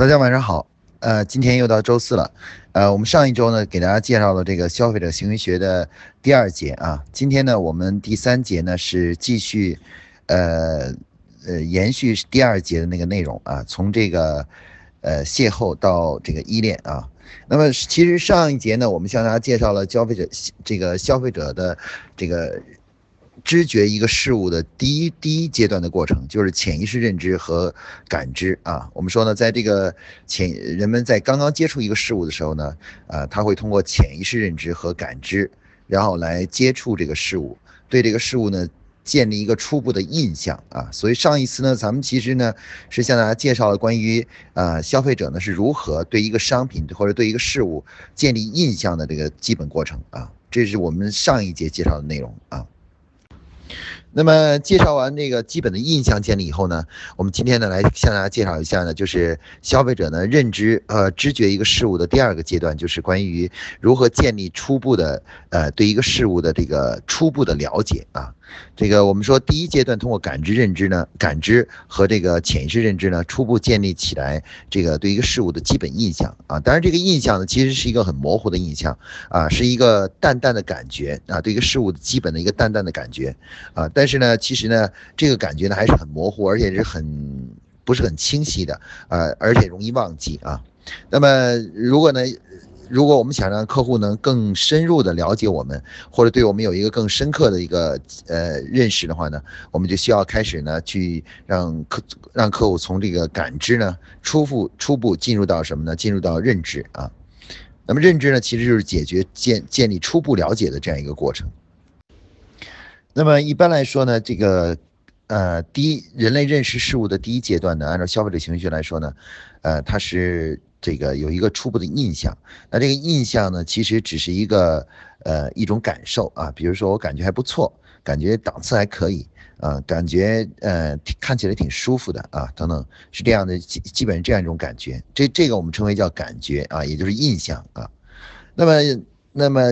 大家晚上好，呃，今天又到周四了，呃，我们上一周呢给大家介绍了这个消费者行为学的第二节啊，今天呢我们第三节呢是继续，呃呃延续第二节的那个内容啊，从这个呃邂逅到这个依恋啊，那么其实上一节呢我们向大家介绍了消费者这个消费者的这个。知觉一个事物的第一第一阶段的过程，就是潜意识认知和感知啊。我们说呢，在这个潜人们在刚刚接触一个事物的时候呢，啊，他会通过潜意识认知和感知，然后来接触这个事物，对这个事物呢建立一个初步的印象啊。所以上一次呢，咱们其实呢是向大家介绍了关于啊消费者呢是如何对一个商品或者对一个事物建立印象的这个基本过程啊。这是我们上一节介绍的内容啊。那么介绍完这个基本的印象建立以后呢，我们今天呢来向大家介绍一下呢，就是消费者呢认知呃知觉一个事物的第二个阶段，就是关于如何建立初步的呃对一个事物的这个初步的了解啊。这个我们说第一阶段通过感知认知呢，感知和这个潜意识认知呢，初步建立起来这个对一个事物的基本印象啊。当然这个印象呢其实是一个很模糊的印象啊，是一个淡淡的感觉啊，对一个事物的基本的一个淡淡的感觉啊。但是呢，其实呢这个感觉呢还是很模糊，而且是很不是很清晰的啊，而且容易忘记啊。那么如果呢？如果我们想让客户能更深入的了解我们，或者对我们有一个更深刻的一个呃认识的话呢，我们就需要开始呢去让客让客户从这个感知呢初步初步进入到什么呢？进入到认知啊。那么认知呢，其实就是解决建建立初步了解的这样一个过程。那么一般来说呢，这个呃第一人类认识事物的第一阶段呢，按照消费者情绪来说呢，呃它是。这个有一个初步的印象，那这个印象呢，其实只是一个呃一种感受啊，比如说我感觉还不错，感觉档次还可以啊，感觉呃看起来挺舒服的啊，等等，是这样的基基本上这样一种感觉，这这个我们称为叫感觉啊，也就是印象啊，那么。那么，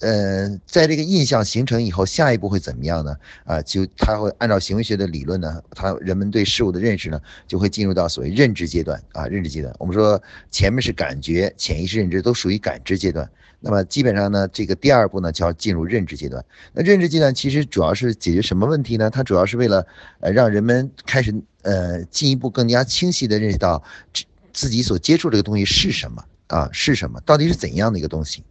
呃，在这个印象形成以后，下一步会怎么样呢？啊，就他会按照行为学的理论呢，他人们对事物的认识呢，就会进入到所谓认知阶段啊，认知阶段。我们说前面是感觉、潜意识认知都属于感知阶段，那么基本上呢，这个第二步呢就要进入认知阶段。那认知阶段其实主要是解决什么问题呢？它主要是为了呃让人们开始呃进一步更加清晰的认识到自自己所接触这个东西是什么啊，是什么，到底是怎样的一个东西。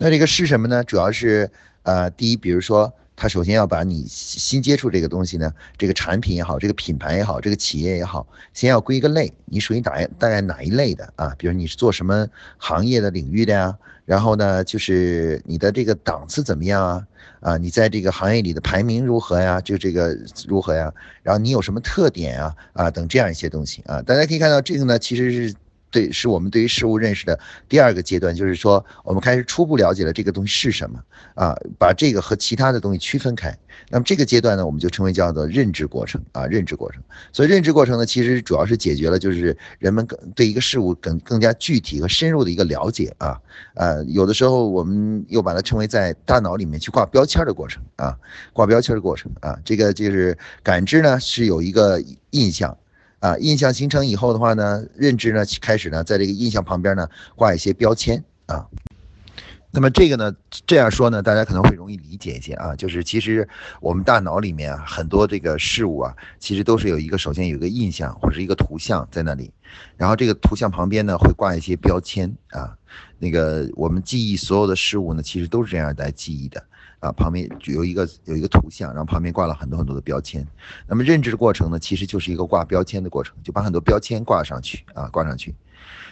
那这个是什么呢？主要是，呃，第一，比如说，他首先要把你新接触这个东西呢，这个产品也好，这个品牌也好，这个企业也好，先要归一个类，你属于哪大概哪一类的啊？比如你是做什么行业的领域的呀？然后呢，就是你的这个档次怎么样啊？啊，你在这个行业里的排名如何呀？就这个如何呀？然后你有什么特点啊？啊，等这样一些东西啊，大家可以看到这个呢，其实是。对，是我们对于事物认识的第二个阶段，就是说，我们开始初步了解了这个东西是什么啊，把这个和其他的东西区分开。那么这个阶段呢，我们就称为叫做认知过程啊，认知过程。所以认知过程呢，其实主要是解决了就是人们更对一个事物更更加具体和深入的一个了解啊。呃，有的时候我们又把它称为在大脑里面去挂标签的过程啊，挂标签的过程啊。这个就是感知呢是有一个印象。啊，印象形成以后的话呢，认知呢开始呢，在这个印象旁边呢挂一些标签啊。那么这个呢，这样说呢，大家可能会容易理解一些啊。就是其实我们大脑里面啊，很多这个事物啊，其实都是有一个首先有一个印象或者一个图像在那里，然后这个图像旁边呢会挂一些标签啊。那个我们记忆所有的事物呢，其实都是这样来记忆的。啊，旁边有一个有一个图像，然后旁边挂了很多很多的标签。那么认知的过程呢，其实就是一个挂标签的过程，就把很多标签挂上去啊，挂上去。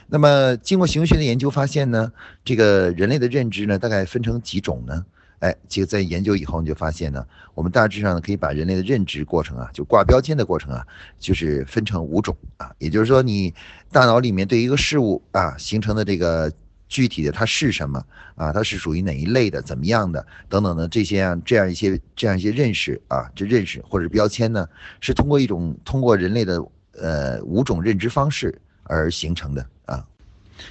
那么经过行为学的研究发现呢，这个人类的认知呢，大概分成几种呢？哎，其实在研究以后你就发现呢，我们大致上呢可以把人类的认知过程啊，就挂标签的过程啊，就是分成五种啊，也就是说你大脑里面对一个事物啊形成的这个。具体的它是什么啊？它是属于哪一类的？怎么样的？等等的这些啊，这样一些这样一些认识啊，这认识或者标签呢，是通过一种通过人类的呃五种认知方式而形成的啊。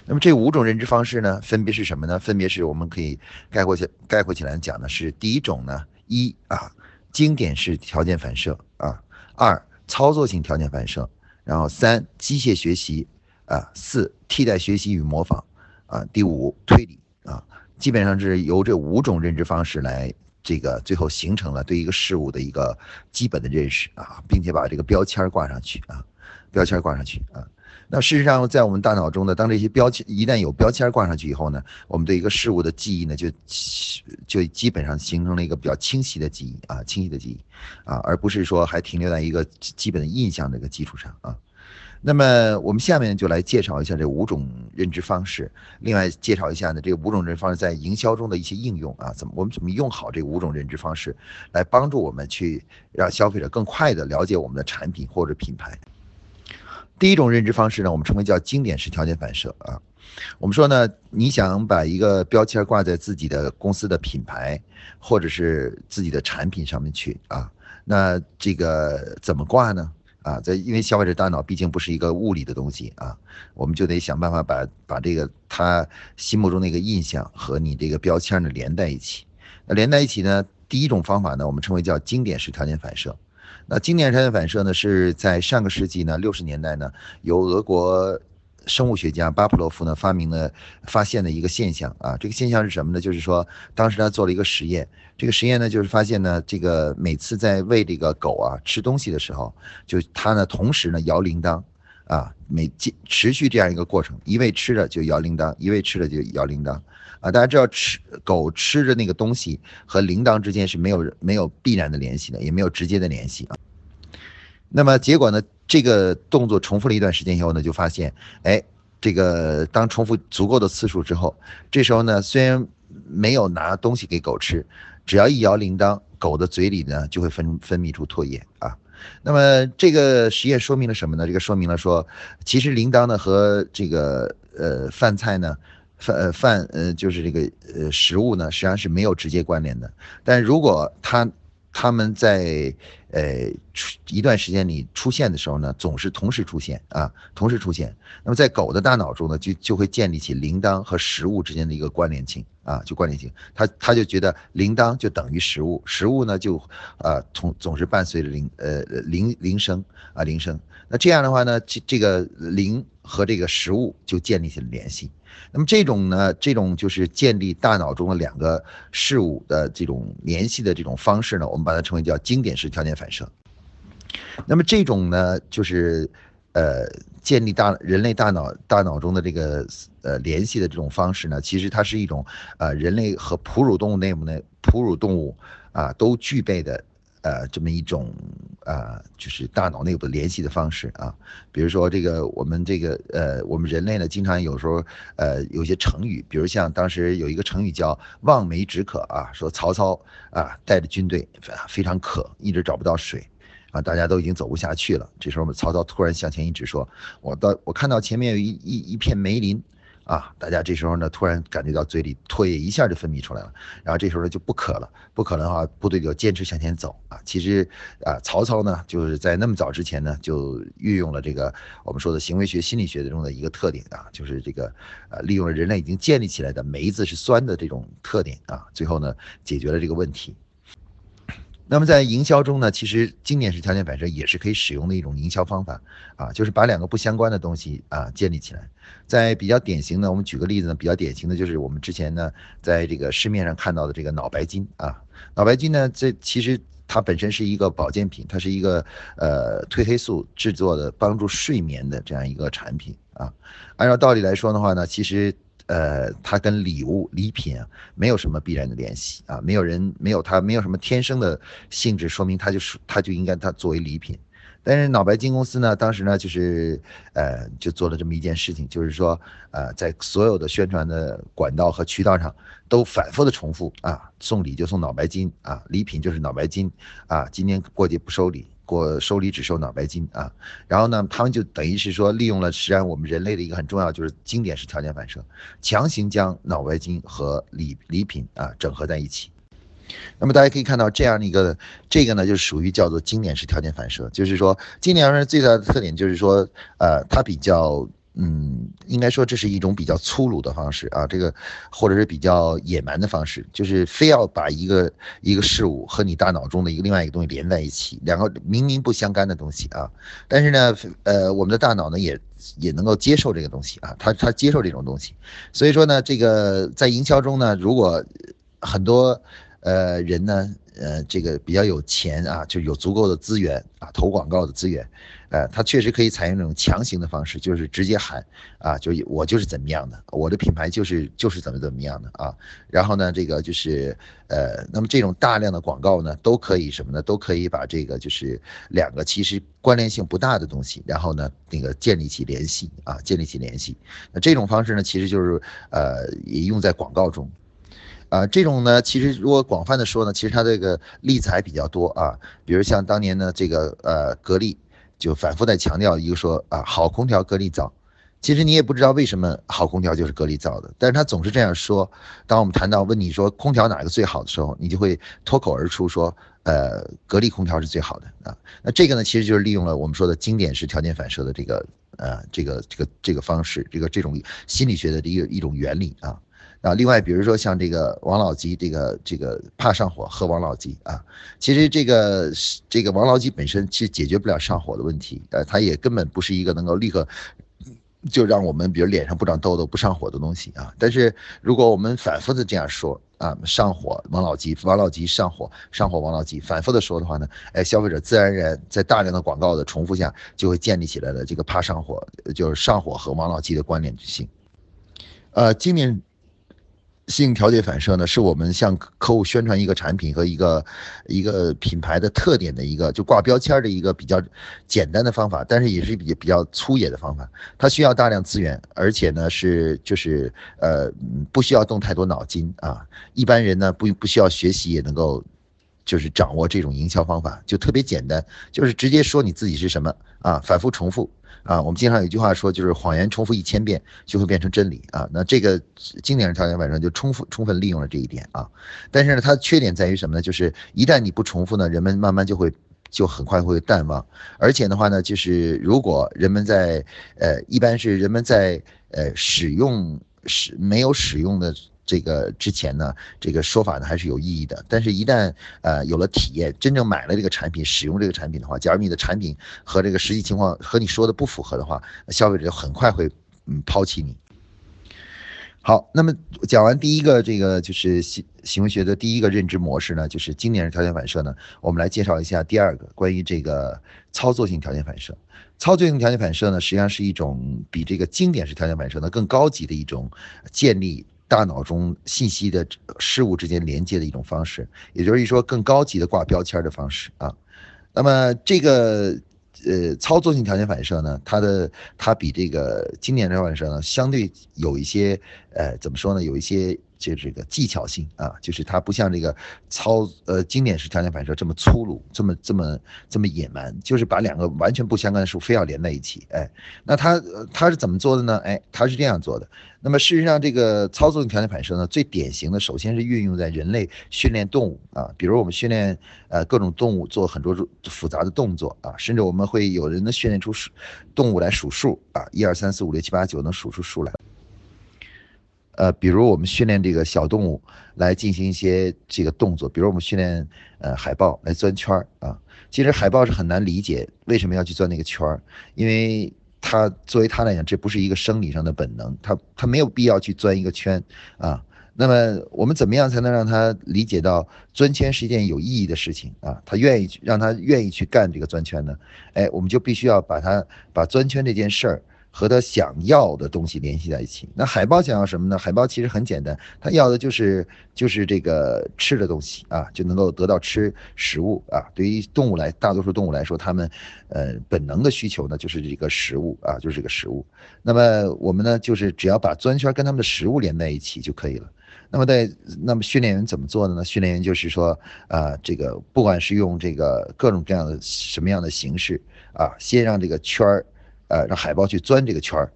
那么这五种认知方式呢，分别是什么呢？分别是我们可以概括起概括起来讲呢，是第一种呢，一啊经典式条件反射啊，二操作性条件反射，然后三机械学习啊，四替代学习与模仿，啊，第五推理，啊，基本上是由这五种认知方式来这个最后形成了对一个事物的一个基本的认识啊，并且把这个标签挂上去啊，标签挂上去啊。那事实上，在我们大脑中呢，当这些标签一旦有标签挂上去以后呢，我们对一个事物的记忆呢，就就基本上形成了一个比较清晰的记忆啊，清晰的记忆啊，而不是说还停留在一个基本的印象这个基础上啊。那么我们下面就来介绍一下这五种认知方式，另外介绍一下呢，这五种认知方式在营销中的一些应用啊，怎么我们怎么用好这五种认知方式，来帮助我们去让消费者更快的了解我们的产品或者品牌。第一种认知方式呢，我们称为叫经典式条件反射啊。我们说呢，你想把一个标签挂在自己的公司的品牌或者是自己的产品上面去啊，那这个怎么挂呢？啊，在因为消费者大脑毕竟不是一个物理的东西啊，我们就得想办法把把这个他心目中的一个印象和你这个标签呢连在一起。那连在一起呢，第一种方法呢，我们称为叫经典式条件反射。那经典条件反射呢，是在上个世纪呢六十年代呢，由俄国生物学家巴甫洛夫呢发明了发现的一个现象啊。这个现象是什么呢？就是说，当时他做了一个实验，这个实验呢就是发现呢，这个每次在喂这个狗啊吃东西的时候，就它呢同时呢摇铃铛，啊，每持续这样一个过程，一喂吃着就摇铃铛，一喂吃着就摇铃铛。啊，大家知道吃狗吃着那个东西和铃铛之间是没有没有必然的联系的，也没有直接的联系啊。那么结果呢，这个动作重复了一段时间以后呢，就发现，哎，这个当重复足够的次数之后，这时候呢，虽然没有拿东西给狗吃，只要一摇铃铛，狗的嘴里呢就会分分泌出唾液啊。那么这个实验说明了什么呢？这个说明了说，其实铃铛呢和这个呃饭菜呢。饭呃饭呃就是这个呃食物呢，实际上是没有直接关联的。但如果它它们在呃一段时间里出现的时候呢，总是同时出现啊，同时出现。那么在狗的大脑中呢，就就会建立起铃铛和食物之间的一个关联性啊，就关联性。它它就觉得铃铛就等于食物，食物呢就啊从总是伴随着铃呃铃铃声啊铃声。那这样的话呢，这这个铃和这个食物就建立起了联系。那么这种呢，这种就是建立大脑中的两个事物的这种联系的这种方式呢，我们把它称为叫经典式条件反射。那么这种呢，就是呃建立大人类大脑大脑中的这个呃联系的这种方式呢，其实它是一种呃人类和哺乳动物内部的哺乳动物啊都具备的。呃，这么一种啊，就是大脑内部联系的方式啊，比如说这个我们这个呃，我们人类呢，经常有时候呃，有些成语，比如像当时有一个成语叫望梅止渴啊，说曹操啊带着军队非常渴，一直找不到水啊，大家都已经走不下去了，这时候曹操突然向前一指，说我到我看到前面有一一一片梅林。啊，大家这时候呢，突然感觉到嘴里唾液一下就分泌出来了，然后这时候呢就不渴了，不渴的话，部队就要坚持向前走啊。其实啊，曹操呢就是在那么早之前呢就运用了这个我们说的行为学心理学中的一个特点啊，就是这个呃利用了人类已经建立起来的梅子是酸的这种特点啊，最后呢解决了这个问题。那么在营销中呢，其实经典式条件反射也是可以使用的一种营销方法啊，就是把两个不相关的东西啊建立起来。在比较典型的，我们举个例子呢，比较典型的就是我们之前呢在这个市面上看到的这个脑白金啊，脑白金呢，这其实它本身是一个保健品，它是一个呃褪黑素制作的，帮助睡眠的这样一个产品啊。按照道理来说的话呢，其实。呃，它跟礼物礼品啊没有什么必然的联系啊，没有人没有它没有什么天生的性质，说明它就是它就应该它作为礼品。但是脑白金公司呢，当时呢就是呃就做了这么一件事情，就是说呃在所有的宣传的管道和渠道上都反复的重复啊，送礼就送脑白金啊，礼品就是脑白金啊，今年过节不收礼。过收礼只收脑白金啊，然后呢，他们就等于是说利用了实际上我们人类的一个很重要就是经典式条件反射，强行将脑白金和礼礼品啊整合在一起。那么大家可以看到这样的一个这个呢，就属于叫做经典式条件反射，就是说经典式最大的特点就是说，呃，它比较嗯，应该说这是一种比较粗鲁的方式啊，这个或者是比较野蛮的方式，就是非要把一个一个事物和你大脑中的一个另外一个东西连在一起，两个明明不相干的东西啊，但是呢，呃，我们的大脑呢也也能够接受这个东西啊，它它接受这种东西，所以说呢，这个在营销中呢，如果很多呃人呢。呃，这个比较有钱啊，就有足够的资源啊，投广告的资源，呃，他确实可以采用那种强行的方式，就是直接喊啊，就我就是怎么样的，我的品牌就是就是怎么怎么样的啊，然后呢，这个就是呃，那么这种大量的广告呢，都可以什么呢？都可以把这个就是两个其实关联性不大的东西，然后呢，那个建立起联系啊，建立起联系。那这种方式呢，其实就是呃，也用在广告中。啊，这种呢，其实如果广泛的说呢，其实它这个例子还比较多啊。比如像当年呢，这个呃，格力就反复在强调一个说啊，好空调格力造。其实你也不知道为什么好空调就是格力造的，但是他总是这样说。当我们谈到问你说空调哪个最好的时候，你就会脱口而出说，呃，格力空调是最好的啊。那这个呢，其实就是利用了我们说的经典式条件反射的这个呃这个这个这个方式，这个这种心理学的一个一种原理啊。啊，另外比如说像这个王老吉，这个这个怕上火喝王老吉啊，其实这个这个王老吉本身其实解决不了上火的问题，呃，它也根本不是一个能够立刻就让我们比如脸上不长痘痘不上火的东西啊。但是如果我们反复的这样说啊，上火王老吉，王老吉上火上火王老吉，反复的说的话呢，哎，消费者自然而然在大量的广告的重复下，就会建立起来了这个怕上火，就是上火和王老吉的关联性。呃，今年。性调节反射呢，是我们向客户宣传一个产品和一个一个品牌的特点的一个就挂标签的一个比较简单的方法，但是也是比比较粗野的方法。它需要大量资源，而且呢是就是呃不需要动太多脑筋啊。一般人呢不不需要学习也能够就是掌握这种营销方法，就特别简单，就是直接说你自己是什么啊，反复重复。啊，我们经常有句话说，就是谎言重复一千遍就会变成真理啊。那这个经典的条件反射就充分充分利用了这一点啊。但是呢，它的缺点在于什么呢？就是一旦你不重复呢，人们慢慢就会就很快会淡忘。而且的话呢，就是如果人们在呃，一般是人们在呃使用使没有使用的。这个之前呢，这个说法呢还是有意义的。但是，一旦呃有了体验，真正买了这个产品，使用这个产品的话，假如你的产品和这个实际情况和你说的不符合的话，消费者很快会嗯抛弃你。好，那么讲完第一个这个就是行行为学的第一个认知模式呢，就是经典式条件反射呢，我们来介绍一下第二个关于这个操作性条件反射。操作性条件反射呢，实际上是一种比这个经典式条件反射呢更高级的一种建立。大脑中信息的事物之间连接的一种方式，也就是说更高级的挂标签的方式啊。那么这个呃操作性条件反射呢，它的它比这个经典条件反射呢，相对有一些呃怎么说呢，有一些。就这个技巧性啊，就是它不像这个操呃经典式条件反射这么粗鲁，这么这么这么野蛮，就是把两个完全不相干的事物非要连在一起。哎，那它它是怎么做的呢？哎，它是这样做的。那么事实上，这个操作性条件反射呢，最典型的首先是运用在人类训练动物啊，比如我们训练呃各种动物做很多复杂的动作啊，甚至我们会有人能训练出数动物来数数啊，一二三四五六七八九能数出数来。呃，比如我们训练这个小动物来进行一些这个动作，比如我们训练呃海豹来钻圈儿啊。其实海豹是很难理解为什么要去钻那个圈儿，因为它作为它来讲，这不是一个生理上的本能，它它没有必要去钻一个圈啊。那么我们怎么样才能让他理解到钻圈是一件有意义的事情啊？他愿意让他愿意去干这个钻圈呢？哎，我们就必须要把他把钻圈这件事儿。和他想要的东西联系在一起。那海豹想要什么呢？海豹其实很简单，它要的就是就是这个吃的东西啊，就能够得到吃食物啊。对于动物来，大多数动物来说，它们呃本能的需求呢就是这个食物啊，就是这个食物。那么我们呢，就是只要把钻圈跟它们的食物连在一起就可以了。那么在那么训练员怎么做的呢？训练员就是说啊，这个不管是用这个各种各样的什么样的形式啊，先让这个圈儿。呃，让海豹去钻这个圈儿，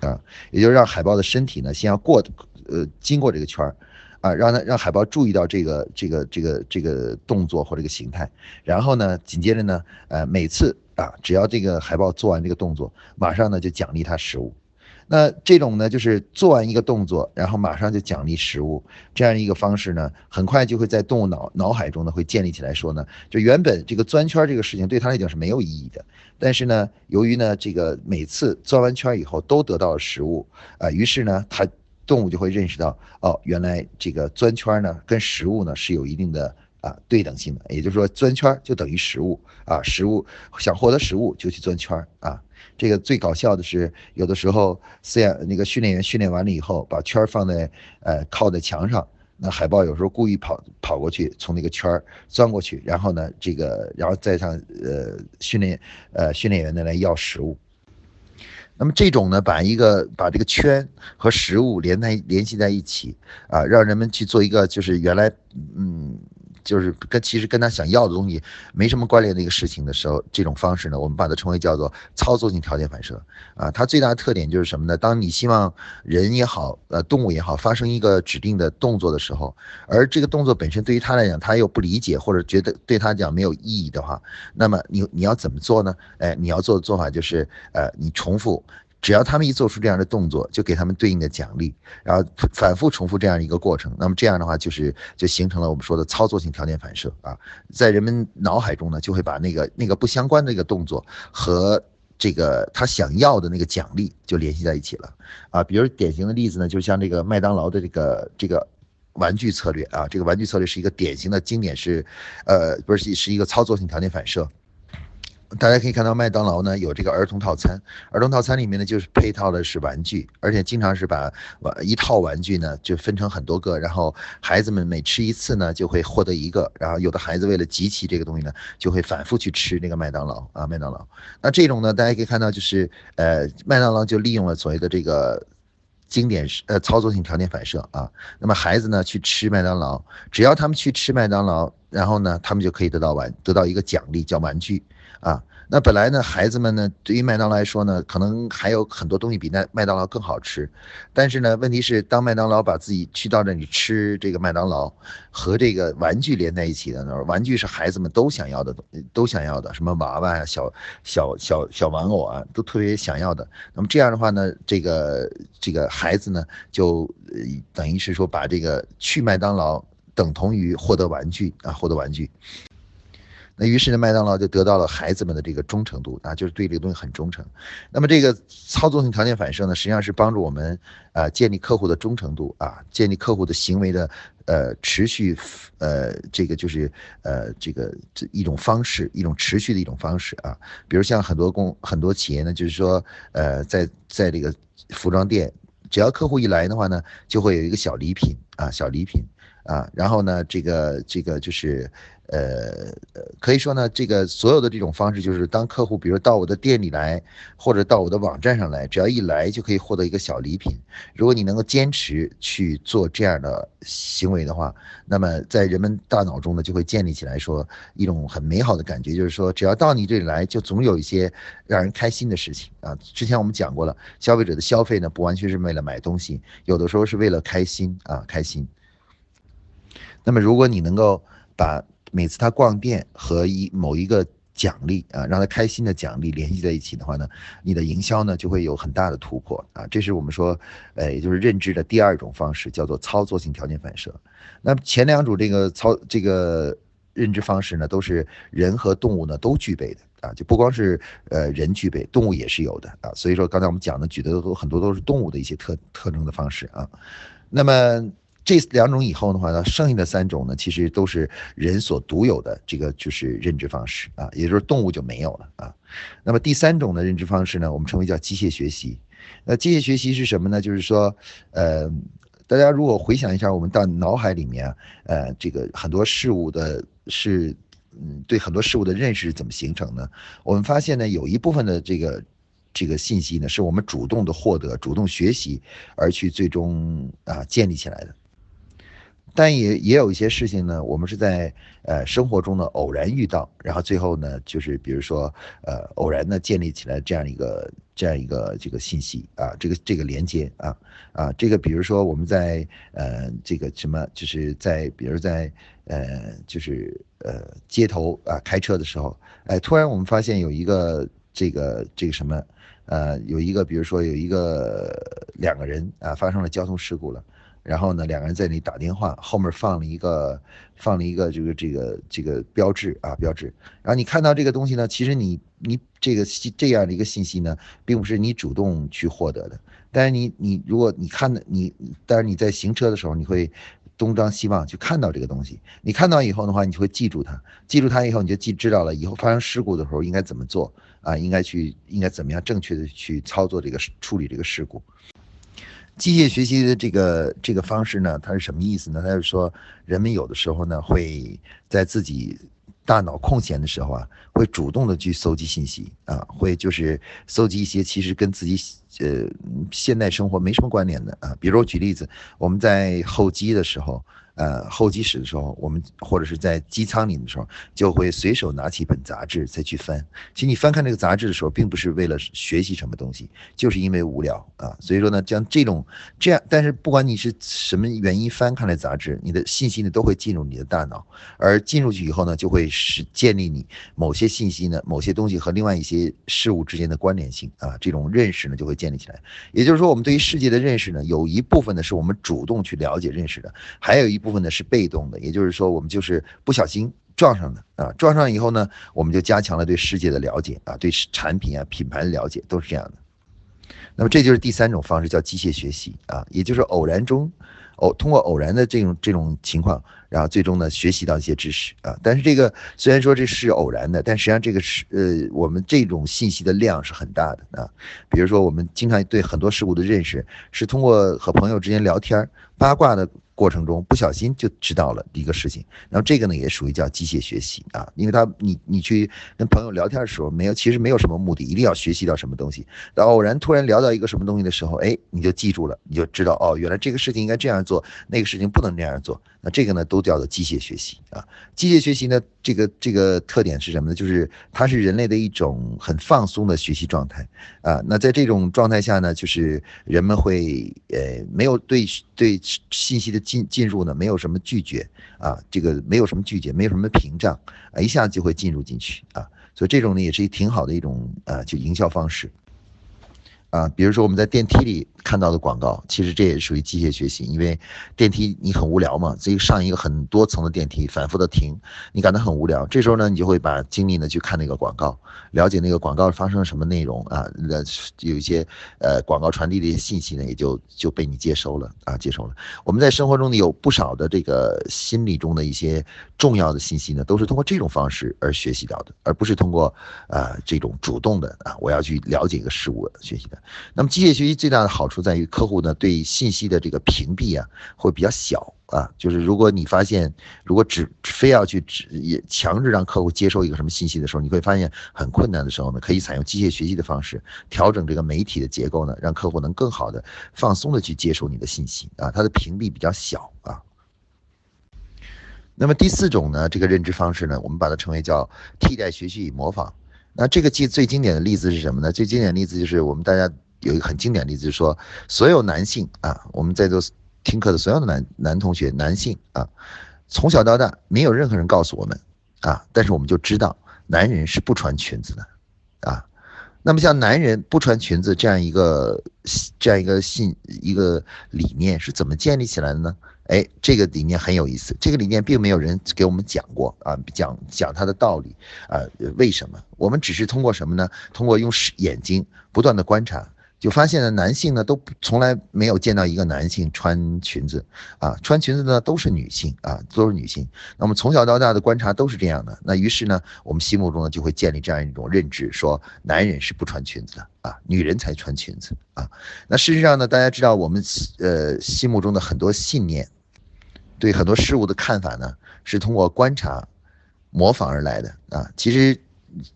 啊，也就是让海豹的身体呢，先要过，呃，经过这个圈儿，啊，让它让海豹注意到这个这个这个这个动作或这个形态，然后呢，紧接着呢，呃，每次啊，只要这个海豹做完这个动作，马上呢就奖励它食物。那这种呢，就是做完一个动作，然后马上就奖励食物，这样一个方式呢，很快就会在动物脑脑海中呢会建立起来。说呢，就原本这个钻圈这个事情对它来讲是没有意义的，但是呢，由于呢这个每次钻完圈以后都得到了食物啊，于是呢，它动物就会认识到，哦，原来这个钻圈呢跟食物呢是有一定的啊对等性的，也就是说钻圈就等于食物啊，食物想获得食物就去钻圈啊。这个最搞笑的是，有的时候饲养那个训练员训练完了以后，把圈放在呃靠在墙上，那海豹有时候故意跑跑过去，从那个圈钻过去，然后呢，这个然后再上呃训练呃训练员呢来要食物。那么这种呢，把一个把这个圈和食物连在联系在一起啊，让人们去做一个就是原来嗯。就是跟其实跟他想要的东西没什么关联的一个事情的时候，这种方式呢，我们把它称为叫做操作性条件反射啊。它最大的特点就是什么呢？当你希望人也好，呃，动物也好，发生一个指定的动作的时候，而这个动作本身对于他来讲，他又不理解或者觉得对他讲没有意义的话，那么你你要怎么做呢？哎，你要做的做法就是，呃，你重复。只要他们一做出这样的动作，就给他们对应的奖励，然后反复重复这样一个过程。那么这样的话，就是就形成了我们说的操作性条件反射啊，在人们脑海中呢，就会把那个那个不相关的一个动作和这个他想要的那个奖励就联系在一起了啊。比如典型的例子呢，就像这个麦当劳的这个这个玩具策略啊，这个玩具策略是一个典型的经典是，呃，不是是一个操作性条件反射。大家可以看到，麦当劳呢有这个儿童套餐，儿童套餐里面呢就是配套的是玩具，而且经常是把玩一套玩具呢就分成很多个，然后孩子们每吃一次呢就会获得一个，然后有的孩子为了集齐这个东西呢，就会反复去吃那个麦当劳啊麦当劳。那这种呢，大家可以看到就是呃麦当劳就利用了所谓的这个经典呃操作性条件反射啊，那么孩子呢去吃麦当劳，只要他们去吃麦当劳，然后呢他们就可以得到玩得到一个奖励叫玩具。啊，那本来呢，孩子们呢，对于麦当劳来说呢，可能还有很多东西比那麦当劳更好吃，但是呢，问题是当麦当劳把自己去到那里吃这个麦当劳和这个玩具连在一起的时候，玩具是孩子们都想要的东，都想要的，什么娃娃呀、小小小小玩偶啊，都特别想要的。那么这样的话呢，这个这个孩子呢，就等于是说把这个去麦当劳等同于获得玩具啊，获得玩具。那于是呢，麦当劳就得到了孩子们的这个忠诚度啊，就是对这个东西很忠诚。那么这个操作性条件反射呢，实际上是帮助我们啊建立客户的忠诚度啊，建立客户的行为的呃持续呃这个就是呃这个这一种方式，一种持续的一种方式啊。比如像很多公很多企业呢，就是说呃在在这个服装店，只要客户一来的话呢，就会有一个小礼品啊，小礼品啊，然后呢这个这个就是。呃，可以说呢，这个所有的这种方式，就是当客户比如到我的店里来，或者到我的网站上来，只要一来就可以获得一个小礼品。如果你能够坚持去做这样的行为的话，那么在人们大脑中呢，就会建立起来说一种很美好的感觉，就是说只要到你这里来，就总有一些让人开心的事情啊。之前我们讲过了，消费者的消费呢，不完全是为了买东西，有的时候是为了开心啊，开心。那么如果你能够把每次他逛店和一某一个奖励啊，让他开心的奖励联系在一起的话呢，你的营销呢就会有很大的突破啊。这是我们说，呃，也就是认知的第二种方式，叫做操作性条件反射。那前两种这个操这个认知方式呢，都是人和动物呢都具备的啊，就不光是呃人具备，动物也是有的啊。所以说刚才我们讲的举的都很多都是动物的一些特特征的方式啊。那么。这两种以后的话呢，剩下的三种呢，其实都是人所独有的这个就是认知方式啊，也就是动物就没有了啊。那么第三种的认知方式呢，我们称为叫机械学习。那机械学习是什么呢？就是说，呃，大家如果回想一下，我们到脑海里面，呃，这个很多事物的是，嗯，对很多事物的认识怎么形成呢？我们发现呢，有一部分的这个这个信息呢，是我们主动的获得、主动学习而去最终啊建立起来的。但也也有一些事情呢，我们是在呃生活中呢偶然遇到，然后最后呢就是比如说呃偶然的建立起来这样一个这样一个这个信息啊，这个这个连接啊啊，这个比如说我们在呃这个什么就是在比如在呃就是呃街头啊开车的时候，哎突然我们发现有一个这个这个什么呃有一个比如说有一个两个人啊发生了交通事故了。然后呢，两个人在那里打电话，后面放了一个放了一个这个这个这个标志啊标志。然后你看到这个东西呢，其实你你这个这样的一个信息呢，并不是你主动去获得的。但是你你如果你看的你，但是你在行车的时候，你会东张西望去看到这个东西。你看到以后的话，你就会记住它，记住它以后，你就记知道了以后发生事故的时候应该怎么做啊，应该去应该怎么样正确的去操作这个处理这个事故。机械学习的这个这个方式呢，它是什么意思呢？它是说，人们有的时候呢，会在自己大脑空闲的时候啊，会主动的去搜集信息啊，会就是搜集一些其实跟自己呃现代生活没什么关联的啊。比如举例子，我们在候机的时候。呃，候机室的时候，我们或者是在机舱里的时候，就会随手拿起一本杂志再去翻。其实你翻看这个杂志的时候，并不是为了学习什么东西，就是因为无聊啊。所以说呢，像这种这样，但是不管你是什么原因翻看了杂志，你的信息呢都会进入你的大脑，而进入去以后呢，就会使建立你某些信息呢，某些东西和另外一些事物之间的关联性啊，这种认识呢就会建立起来。也就是说，我们对于世界的认识呢，有一部分呢是我们主动去了解认识的，还有一。部分呢是被动的，也就是说，我们就是不小心撞上的啊，撞上以后呢，我们就加强了对世界的了解啊，对产品啊、品牌的了解，都是这样的。那么这就是第三种方式，叫机械学习啊，也就是偶然中，偶通过偶然的这种这种情况，然后最终呢学习到一些知识啊。但是这个虽然说这是偶然的，但实际上这个是呃，我们这种信息的量是很大的啊。比如说我们经常对很多事物的认识，是通过和朋友之间聊天八卦的。过程中不小心就知道了一个事情，然后这个呢也属于叫机械学习啊，因为他你你去跟朋友聊天的时候没有，其实没有什么目的，一定要学习到什么东西。然后偶然突然聊到一个什么东西的时候，哎，你就记住了，你就知道哦，原来这个事情应该这样做，那个事情不能那样做。那这个呢都叫做机械学习啊。机械学习呢，这个这个特点是什么呢？就是它是人类的一种很放松的学习状态啊。那在这种状态下呢，就是人们会呃没有对对信息的。进进入呢，没有什么拒绝啊，这个没有什么拒绝，没有什么屏障啊，一下子就会进入进去啊，所以这种呢也是一挺好的一种啊，就营销方式。啊，比如说我们在电梯里看到的广告，其实这也属于机械学习，因为电梯你很无聊嘛，所以上一个很多层的电梯，反复的停，你感到很无聊，这时候呢，你就会把精力呢去看那个广告，了解那个广告发生了什么内容啊，那有一些呃广告传递的一些信息呢，也就就被你接收了啊，接收了。我们在生活中呢有不少的这个心理中的一些重要的信息呢，都是通过这种方式而学习到的，而不是通过啊这种主动的啊我要去了解一个事物学习的。那么机械学习最大的好处在于，客户呢对信息的这个屏蔽啊会比较小啊。就是如果你发现，如果只非要去只也强制让客户接收一个什么信息的时候，你会发现很困难的时候呢，可以采用机械学习的方式调整这个媒体的结构呢，让客户能更好的放松的去接受你的信息啊，它的屏蔽比较小啊。那么第四种呢，这个认知方式呢，我们把它称为叫替代学习与模仿。那这个记最经典的例子是什么呢？最经典的例子就是我们大家有一个很经典的例子，说所有男性啊，我们在座听课的所有的男男同学，男性啊，从小到大没有任何人告诉我们啊，但是我们就知道男人是不穿裙子的啊。那么像男人不穿裙子这样一个这样一个信一个理念是怎么建立起来的呢？哎，这个理念很有意思。这个理念并没有人给我们讲过啊，讲讲它的道理啊，为什么？我们只是通过什么呢？通过用眼睛不断的观察，就发现了男性呢都从来没有见到一个男性穿裙子啊，穿裙子呢都是女性啊，都是女性。那么从小到大的观察都是这样的。那于是呢，我们心目中呢就会建立这样一种认知，说男人是不穿裙子的啊，女人才穿裙子啊。那事实上呢，大家知道我们呃心目中的很多信念。对很多事物的看法呢，是通过观察、模仿而来的啊。其实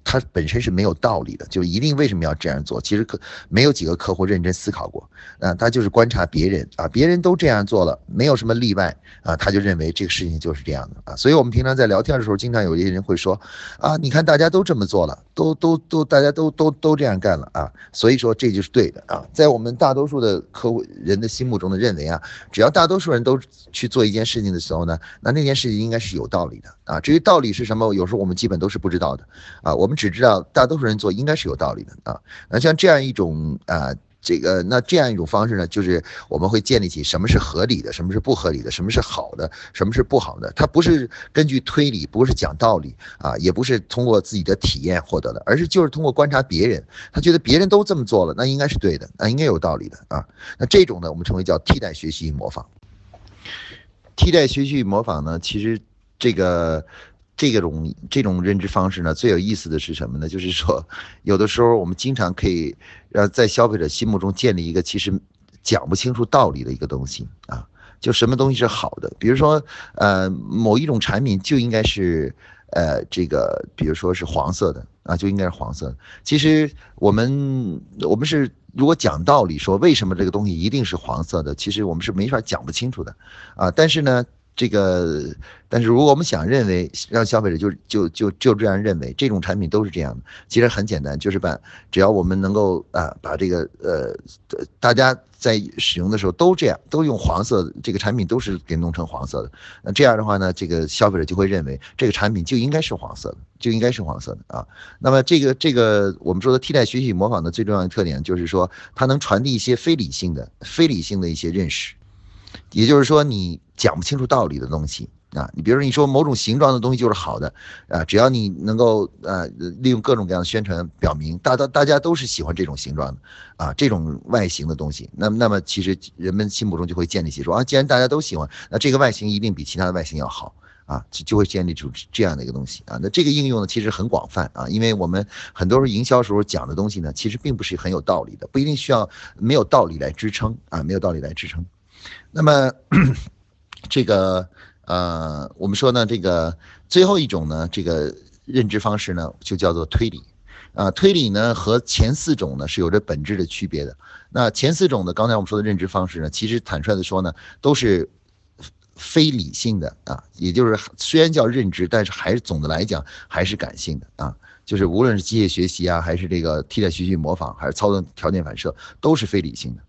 它本身是没有道理的，就一定为什么要这样做？其实可没有几个客户认真思考过啊，他就是观察别人啊，别人都这样做了，没有什么例外啊，他就认为这个事情就是这样的啊。所以我们平常在聊天的时候，经常有一些人会说啊，你看大家都这么做了，都都都大家都都都这样干了啊，所以说这就是对的啊。在我们大多数的客户人的心目中的认为啊，只要大多数人都去做一件事情的时候呢，那那件事情应该是有道理的啊。至于道理是什么，有时候我们基本都是不知道的。啊我们只知道大多数人做应该是有道理的啊。那像这样一种啊，这个那这样一种方式呢，就是我们会建立起什么是合理的，什么是不合理的，什么是好的，什么是不好的。它不是根据推理，不是讲道理啊，也不是通过自己的体验获得的，而是就是通过观察别人，他觉得别人都这么做了，那应该是对的，那应该有道理的啊。那这种呢，我们称为叫替代学习与模仿。替代学习与模仿呢，其实这个。这种这种认知方式呢，最有意思的是什么呢？就是说，有的时候我们经常可以让在消费者心目中建立一个其实讲不清楚道理的一个东西啊，就什么东西是好的，比如说呃某一种产品就应该是呃这个，比如说是黄色的啊，就应该是黄色的。其实我们我们是如果讲道理说为什么这个东西一定是黄色的，其实我们是没法讲不清楚的啊。但是呢。这个，但是如果我们想认为让消费者就就就就这样认为，这种产品都是这样的，其实很简单，就是把只要我们能够啊把这个呃大家在使用的时候都这样，都用黄色，这个产品都是给弄成黄色的，那这样的话呢，这个消费者就会认为这个产品就应该是黄色的，就应该是黄色的啊。那么这个这个我们说的替代学习模仿的最重要的特点就是说，它能传递一些非理性的、非理性的一些认识。也就是说，你讲不清楚道理的东西啊，你比如说你说某种形状的东西就是好的啊，只要你能够呃利用各种各样的宣传表明，大大大家都是喜欢这种形状的啊，这种外形的东西，那么那么其实人们心目中就会建立起说啊，既然大家都喜欢，那这个外形一定比其他的外形要好啊，就就会建立出这样的一个东西啊。那这个应用呢，其实很广泛啊，因为我们很多时候营销时候讲的东西呢，其实并不是很有道理的，不一定需要没有道理来支撑啊，没有道理来支撑。那么，这个呃，我们说呢，这个最后一种呢，这个认知方式呢，就叫做推理。啊，推理呢和前四种呢是有着本质的区别的。那前四种呢，刚才我们说的认知方式呢，其实坦率的说呢，都是非理性的啊，也就是虽然叫认知，但是还是总的来讲还是感性的啊。就是无论是机械学习啊，还是这个替代学习模仿，还是操作条件反射，都是非理性的。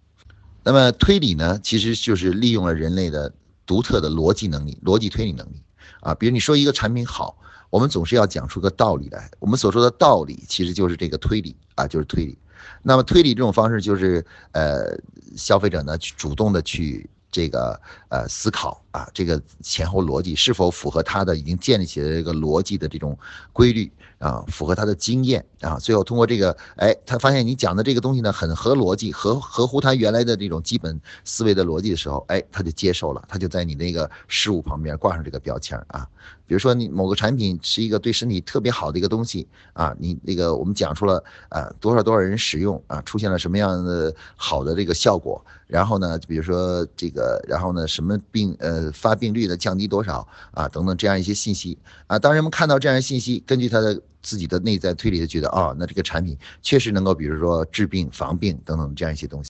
那么推理呢，其实就是利用了人类的独特的逻辑能力、逻辑推理能力啊。比如你说一个产品好，我们总是要讲出个道理来。我们所说的道理，其实就是这个推理啊，就是推理。那么推理这种方式，就是呃，消费者呢去主动的去这个呃思考啊，这个前后逻辑是否符合他的已经建立起来的这个逻辑的这种规律。啊，符合他的经验啊，最后通过这个，哎，他发现你讲的这个东西呢，很合逻辑，合合乎他原来的这种基本思维的逻辑的时候，哎，他就接受了，他就在你那个事物旁边挂上这个标签啊。比如说你某个产品是一个对身体特别好的一个东西啊，你那个我们讲出了啊多少多少人使用啊，出现了什么样的好的这个效果，然后呢，比如说这个，然后呢，什么病呃发病率的降低多少啊等等这样一些信息啊，当人们看到这样的信息，根据他的。自己的内在推理，就觉得啊，那这个产品确实能够，比如说治病、防病等等这样一些东西。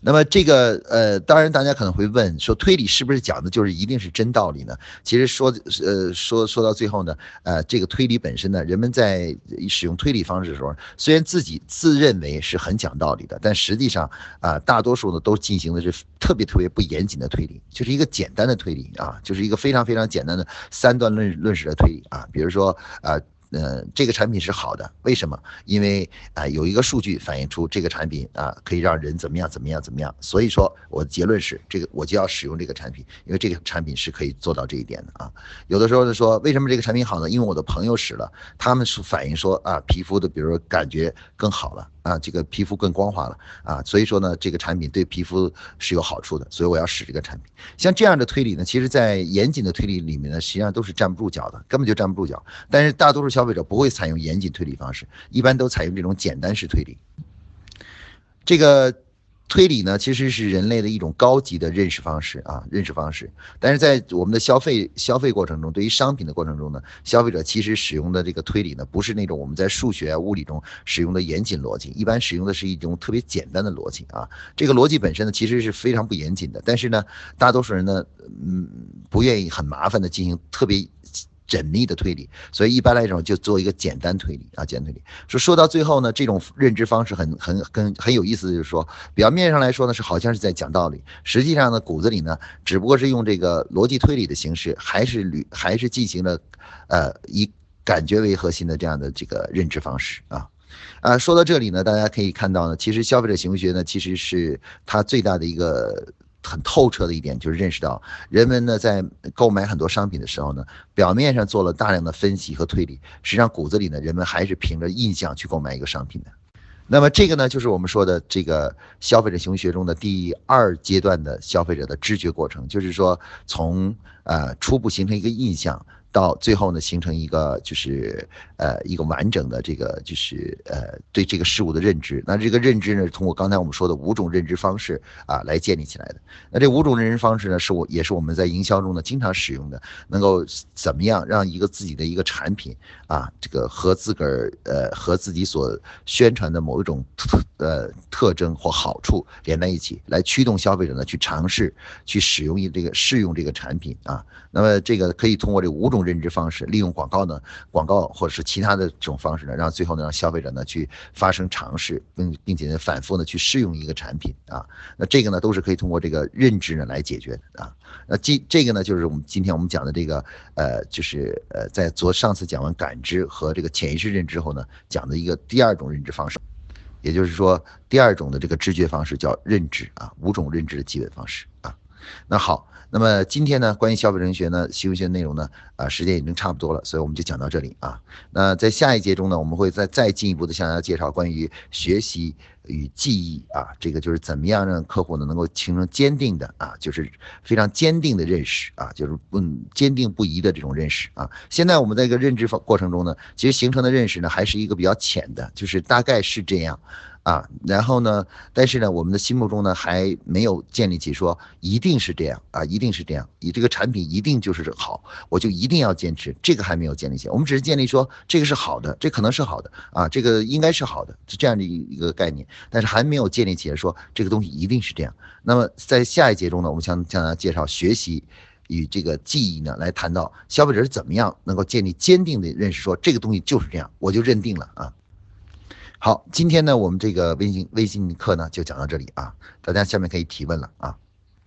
那么这个呃，当然大家可能会问说，推理是不是讲的就是一定是真道理呢？其实说呃说说到最后呢，呃，这个推理本身呢，人们在使用推理方式的时候，虽然自己自认为是很讲道理的，但实际上啊，大多数呢都进行的是特别特别不严谨的推理，就是一个简单的推理啊，就是一个非常非常简单的三段论论式的推理啊，比如说啊。这个产品是好的，为什么？因为啊，有一个数据反映出这个产品啊，可以让人怎么样怎么样怎么样。所以说，我的结论是，这个我就要使用这个产品，因为这个产品是可以做到这一点的啊。有的时候呢，说为什么这个产品好呢？因为我的朋友使了，他们是反映说啊，皮肤的，比如说感觉更好了。啊，这个皮肤更光滑了啊，所以说呢，这个产品对皮肤是有好处的，所以我要使这个产品。像这样的推理呢，其实在严谨的推理里面呢，实际上都是站不住脚的，根本就站不住脚。但是大多数消费者不会采用严谨推理方式，一般都采用这种简单式推理。这个。推理呢，其实是人类的一种高级的认识方式啊，认识方式。但是在我们的消费消费过程中，对于商品的过程中呢，消费者其实使用的这个推理呢，不是那种我们在数学、物理中使用的严谨逻辑，一般使用的是一种特别简单的逻辑啊。这个逻辑本身呢，其实是非常不严谨的。但是呢，大多数人呢，嗯，不愿意很麻烦的进行特别。缜密的推理，所以一般来讲就做一个简单推理啊，简单推理。说说到最后呢，这种认知方式很很很很有意思就是说，表面上来说呢是好像是在讲道理，实际上呢骨子里呢只不过是用这个逻辑推理的形式，还是捋还是进行了，呃以感觉为核心的这样的这个认知方式啊啊。说到这里呢，大家可以看到呢，其实消费者行为学呢其实是它最大的一个。很透彻的一点就是认识到，人们呢在购买很多商品的时候呢，表面上做了大量的分析和推理，实际上骨子里呢，人们还是凭着印象去购买一个商品的。那么这个呢，就是我们说的这个消费者行为学中的第二阶段的消费者的知觉过程，就是说从呃初步形成一个印象。到最后呢，形成一个就是呃一个完整的这个就是呃对这个事物的认知。那这个认知呢，通过刚才我们说的五种认知方式啊来建立起来的。那这五种认知方式呢，是我也是我们在营销中呢经常使用的，能够怎么样让一个自己的一个产品啊，这个和自个儿呃和自己所宣传的某一种特呃特征或好处连在一起，来驱动消费者呢去尝试去使用一这个试用这个产品啊。那么这个可以通过这五种。认知方式，利用广告呢，广告或者是其他的这种方式呢，让最后呢让消费者呢去发生尝试，并并且呢反复的去试用一个产品啊，那这个呢都是可以通过这个认知呢来解决的啊。那这这个呢就是我们今天我们讲的这个呃，就是呃在昨上次讲完感知和这个潜意识认知后呢，讲的一个第二种认知方式，也就是说第二种的这个知觉方式叫认知啊，五种认知的基本方式啊。那好。那么今天呢，关于消费者学呢，行为学内容呢，啊，时间已经差不多了，所以我们就讲到这里啊。那在下一节中呢，我们会再再进一步的向大家介绍关于学习与记忆啊，这个就是怎么样让客户呢能够形成坚定的啊，就是非常坚定的认识啊，就是嗯坚定不移的这种认识啊。现在我们在一个认知过程中呢，其实形成的认识呢，还是一个比较浅的，就是大概是这样。啊，然后呢？但是呢，我们的心目中呢还没有建立起说一定是这样啊，一定是这样，你这个产品一定就是好，我就一定要坚持，这个还没有建立起来。我们只是建立说这个是好的，这可能是好的啊，这个应该是好的，是这样的一一个概念，但是还没有建立起来说这个东西一定是这样。那么在下一节中呢，我们将向大家介绍学习与这个记忆呢，来谈到消费者是怎么样能够建立坚定的认识，说这个东西就是这样，我就认定了啊。好，今天呢，我们这个微信微信课呢就讲到这里啊，大家下面可以提问了啊。